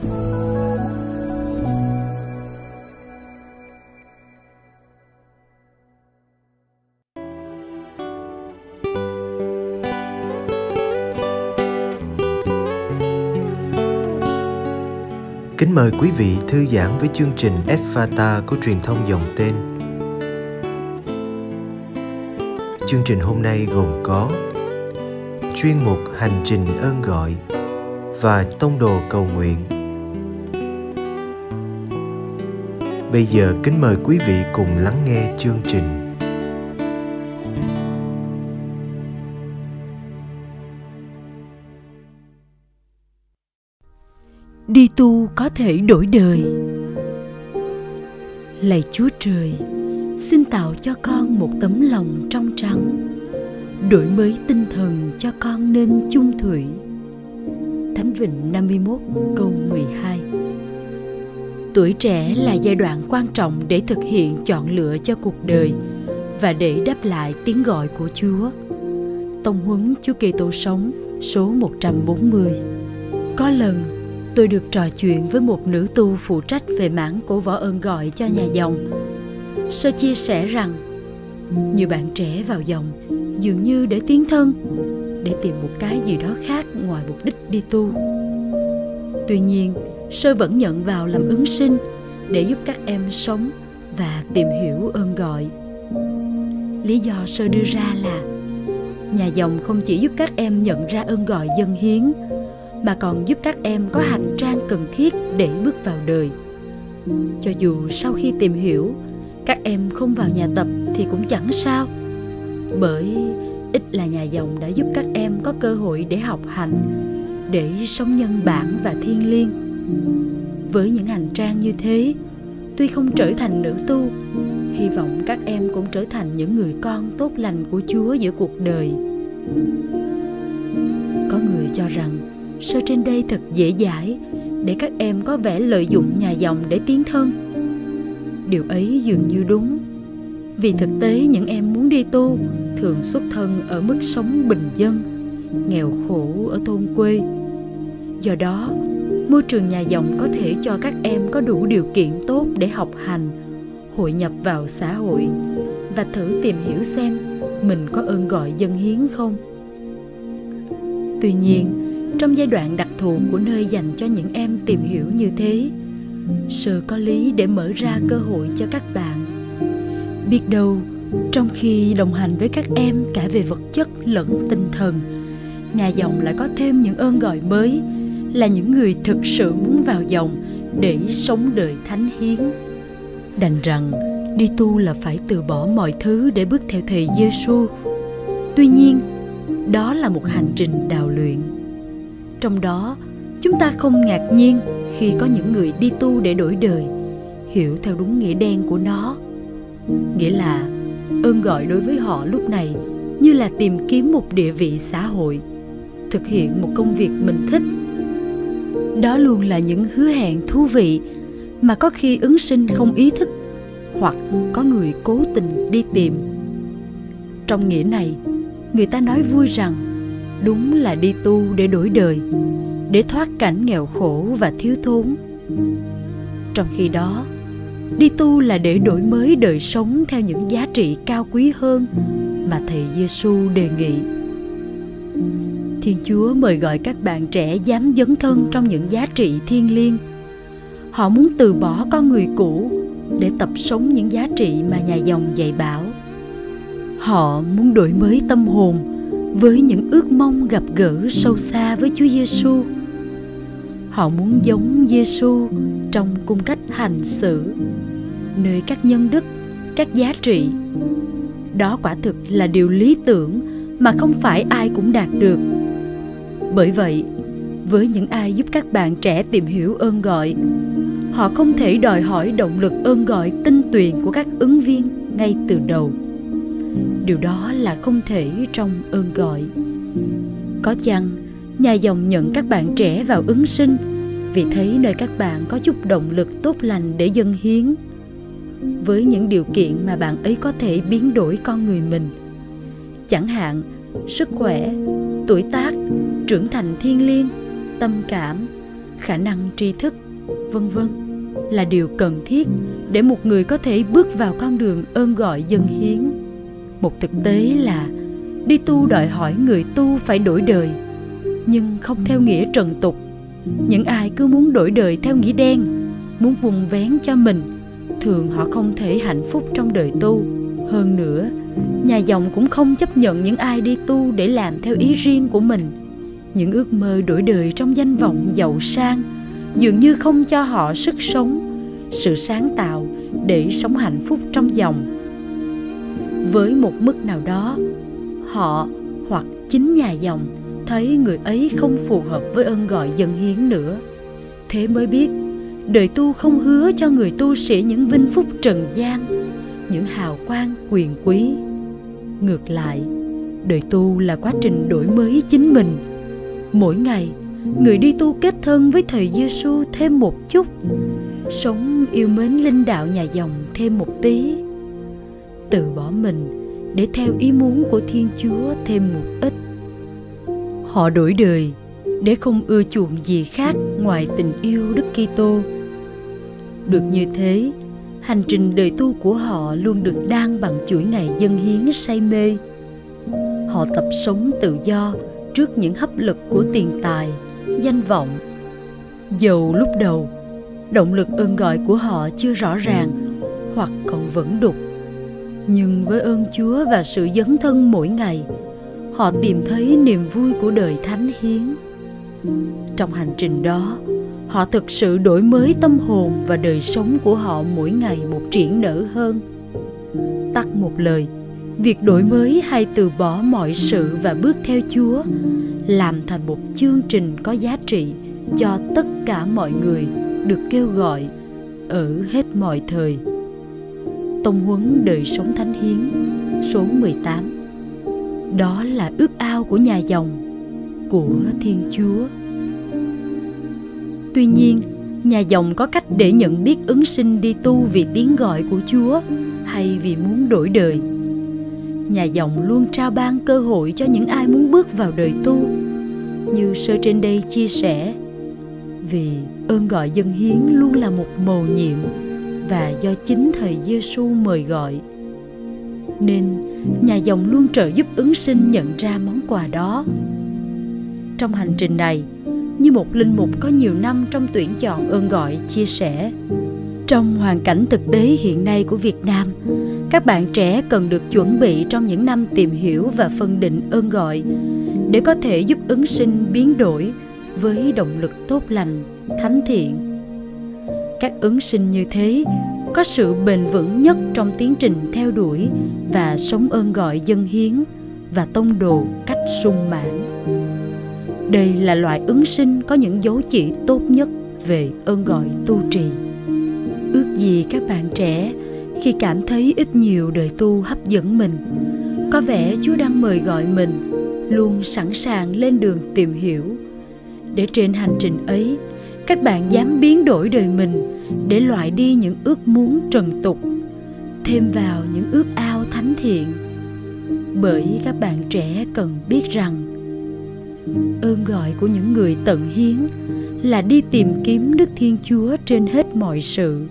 Kính mời quý vị thư giãn với chương trình Fata của truyền thông dòng tên. Chương trình hôm nay gồm có chuyên mục Hành trình ơn gọi và tông đồ cầu nguyện. Bây giờ kính mời quý vị cùng lắng nghe chương trình. đi tu có thể đổi đời. Lạy chúa trời, xin tạo cho con một tấm lòng trong trắng, đổi mới tinh thần cho con nên chung thủy. Thánh Vịnh 51 câu 12 Tuổi trẻ là giai đoạn quan trọng để thực hiện chọn lựa cho cuộc đời và để đáp lại tiếng gọi của Chúa. Tông huấn Chúa Kitô sống số 140 Có lần tôi được trò chuyện với một nữ tu phụ trách về mảng của võ ơn gọi cho nhà dòng. Sơ chia sẻ rằng, nhiều bạn trẻ vào dòng dường như để tiến thân, để tìm một cái gì đó khác ngoài mục đích đi tu. Tuy nhiên, Sơ vẫn nhận vào làm ứng sinh để giúp các em sống và tìm hiểu ơn gọi. Lý do Sơ đưa ra là nhà dòng không chỉ giúp các em nhận ra ơn gọi dân hiến, mà còn giúp các em có hành trang cần thiết để bước vào đời cho dù sau khi tìm hiểu, các em không vào nhà tập thì cũng chẳng sao, bởi ít là nhà dòng đã giúp các em có cơ hội để học hành, để sống nhân bản và thiêng liêng với những hành trang như thế, tuy không trở thành nữ tu, hy vọng các em cũng trở thành những người con tốt lành của chúa giữa cuộc đời. Có người cho rằng sơ trên đây thật dễ dãi để các em có vẻ lợi dụng nhà dòng để tiến thân? Điều ấy dường như đúng, vì thực tế những em muốn đi tu thường xuất thân ở mức sống bình dân, nghèo khổ ở thôn quê. Do đó môi trường nhà dòng có thể cho các em có đủ điều kiện tốt để học hành, hội nhập vào xã hội. Và thử tìm hiểu xem mình có ơn gọi dân hiến không. Tuy nhiên, trong giai đoạn đặc thù của nơi dành cho những em tìm hiểu như thế, sự có lý để mở ra cơ hội cho các bạn. Biết đâu, trong khi đồng hành với các em cả về vật chất lẫn tinh thần, nhà dòng lại có thêm những ơn gọi mới là những người thực sự muốn vào dòng để sống đời thánh hiến. Đành rằng đi tu là phải từ bỏ mọi thứ để bước theo thầy Giêsu. Tuy nhiên, đó là một hành trình đào luyện. Trong đó chúng ta không ngạc nhiên khi có những người đi tu để đổi đời hiểu theo đúng nghĩa đen của nó. Nghĩa là ơn gọi đối với họ lúc này như là tìm kiếm một địa vị xã hội thực hiện một công việc mình thích đó luôn là những hứa hẹn thú vị mà có khi ứng sinh không ý thức hoặc có người cố tình đi tìm trong nghĩa này, người ta nói vui rằng đúng là đi tu để đổi đời, để thoát cảnh nghèo khổ và thiếu thốn trong khi đó, đi tu là để đổi mới đời sống theo những giá trị cao quý hơn mà thầy Giêsu đề nghị. Thiên Chúa mời gọi các bạn trẻ dám dấn thân trong những giá trị thiêng liêng. Họ muốn từ bỏ con người cũ để tập sống những giá trị mà nhà dòng dạy bảo. Họ muốn đổi mới tâm hồn với những ước mong gặp gỡ sâu xa với Chúa Giêsu. Họ muốn giống Giêsu trong cung cách hành xử, nơi các nhân đức, các giá trị. Đó quả thực là điều lý tưởng mà không phải ai cũng đạt được. Bởi vậy, với những ai giúp các bạn trẻ tìm hiểu ơn gọi, họ không thể đòi hỏi động lực ơn gọi tinh tuyền của các ứng viên ngay từ đầu. Điều đó là không thể trong ơn gọi. Có chăng nhà dòng nhận các bạn trẻ vào ứng sinh vì thấy nơi các bạn có chút động lực tốt lành để dâng hiến? Với những điều kiện mà bạn ấy có thể biến đổi con người mình chẳng hạn sức khỏe tuổi tác trưởng thành thiên liêng, tâm cảm, khả năng tri thức, vân vân, là điều cần thiết để một người có thể bước vào con đường ơn gọi dân hiến. Một thực tế là, đi tu đòi hỏi người tu phải đổi đời, nhưng không theo nghĩa trần tục. Những ai cứ muốn đổi đời theo nghĩa đen, muốn vùng vén cho mình, thường họ không thể hạnh phúc trong đời tu. Hơn nữa, nhà dòng cũng không chấp nhận những ai đi tu để làm theo ý riêng của mình những ước mơ đổi đời trong danh vọng giàu sang, dường như không cho họ sức sống, sự sáng tạo để sống hạnh phúc trong dòng. Với một mức nào đó, họ hoặc chính nhà dòng thấy người ấy không phù hợp với ơn gọi dân hiến nữa. Thế mới biết, đời tu không hứa cho người tu sĩ những vinh phúc trần gian, những hào quang quyền quý. Ngược lại, đời tu là quá trình đổi mới chính mình mỗi ngày, người đi tu kết thân với thầy Giêsu thêm một chút. Sống yêu mến linh đạo nhà dòng thêm một tí. Từ bỏ mình để theo ý muốn của thiên chúa thêm một ít. Họ đổi đời để không ưa chuộng gì khác ngoài tình yêu đức kitô. Được như thế, hành trình đời tu của họ luôn được đan bằng chuỗi ngày dân hiến say mê. Họ tập sống tự do trước những hấp lực của tiền tài, danh vọng. Dầu lúc đầu, động lực ơn gọi của họ chưa rõ ràng hoặc còn vẫn đục. Nhưng với ơn chúa và sự dấn thân mỗi ngày, họ tìm thấy niềm vui của đời thánh hiến. Trong hành trình đó, họ thực sự đổi mới tâm hồn và đời sống của họ mỗi ngày một triển nở hơn. Tắt một lời việc đổi mới hay từ bỏ mọi sự và bước theo chúa làm thành một chương trình có giá trị cho tất cả mọi người được kêu gọi ở hết mọi thời. Tông huấn đời sống thánh hiến số 18 Đó là ước ao của nhà dòng, của Thiên Chúa. Tuy nhiên, nhà dòng có cách để nhận biết ứng sinh đi tu vì tiếng gọi của Chúa hay vì muốn đổi đời. Nhà dòng luôn trao ban cơ hội cho những ai muốn bước vào đời tu. Như sơ trên đây chia sẻ, vì ơn gọi dân hiến luôn là một mầu nhiệm và do chính thầy Giêsu mời gọi. Nên nhà dòng luôn trợ giúp ứng sinh nhận ra món quà đó. Trong hành trình này, như một linh mục có nhiều năm trong tuyển chọn ơn gọi chia sẻ, trong hoàn cảnh thực tế hiện nay của Việt Nam, các bạn trẻ cần được chuẩn bị trong những năm tìm hiểu và phân định ơn gọi để có thể giúp ứng sinh biến đổi với động lực tốt lành, thánh thiện. Các ứng sinh như thế có sự bền vững nhất trong tiến trình theo đuổi và sống ơn gọi dân hiến và tông đồ cách sung mãn. Đây là loại ứng sinh có những dấu chỉ tốt nhất về ơn gọi tu trì. Ước gì các bạn trẻ khi cảm thấy ít nhiều đời tu hấp dẫn mình. Có vẻ chúa đang mời gọi mình luôn sẵn sàng lên đường tìm hiểu. Để trên hành trình ấy, các bạn dám biến đổi đời mình để loại đi những ước muốn trần tục, thêm vào những ước ao thánh thiện. Bởi các bạn trẻ cần biết rằng, ơn gọi của những người tận hiến là đi tìm kiếm đức thiên chúa trên hết mọi sự.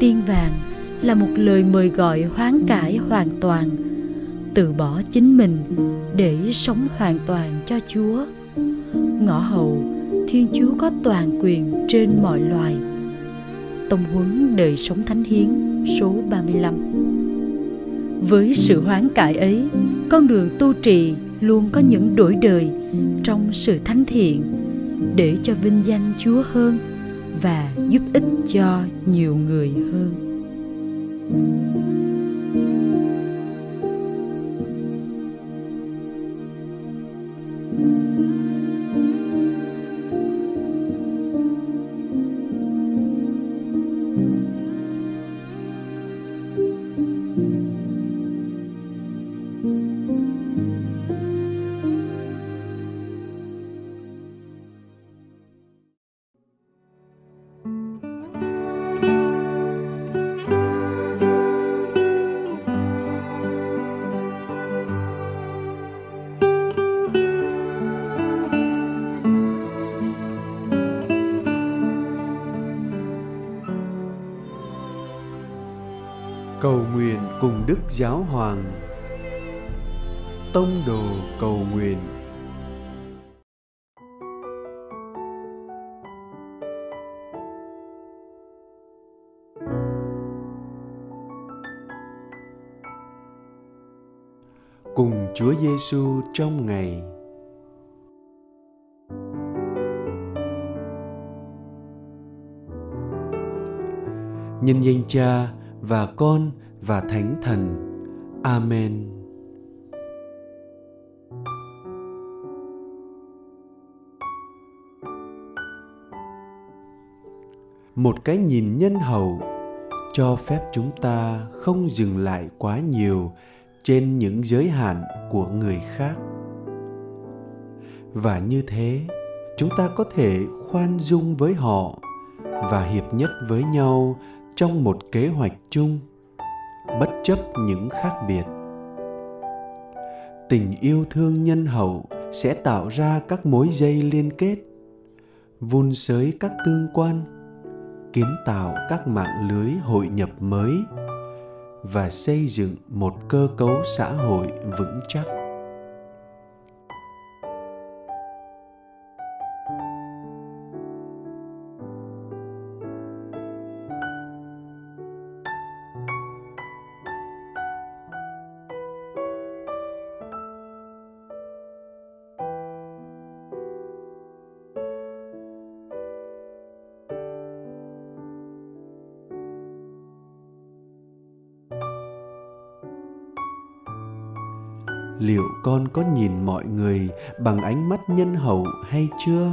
Tiên vàng là một lời mời gọi hoán cải hoàn toàn, từ bỏ chính mình để sống hoàn toàn cho chúa. Ngõ hầu, thiên chúa có toàn quyền trên mọi loài. Tông huấn đời sống thánh hiến, số 35 với sự hoán cải ấy, con đường tu trì luôn có những đổi đời trong sự thánh thiện để cho vinh danh chúa hơn và giúp ích cho nhiều người hơn. Thank you. Cầu nguyện cùng Đức Giáo Hoàng Tông đồ cầu nguyện cùng Chúa Giêsu trong ngày. Nhân danh Cha và Con và Thánh Thần. Amen. Một cái nhìn nhân hậu cho phép chúng ta không dừng lại quá nhiều trên những giới hạn của người khác và như thế, chúng ta có thể khoan dung với họ và hiệp nhất với nhau trong một kế hoạch chung, bất chấp những khác biệt. Tình yêu thương nhân hậu sẽ tạo ra các mối dây liên kết, vun sới các tương quan, kiến tạo các mạng lưới hội nhập mới và xây dựng một cơ cấu xã hội vững chắc. Liệu con có nhìn mọi người bằng ánh mắt nhân hậu hay chưa?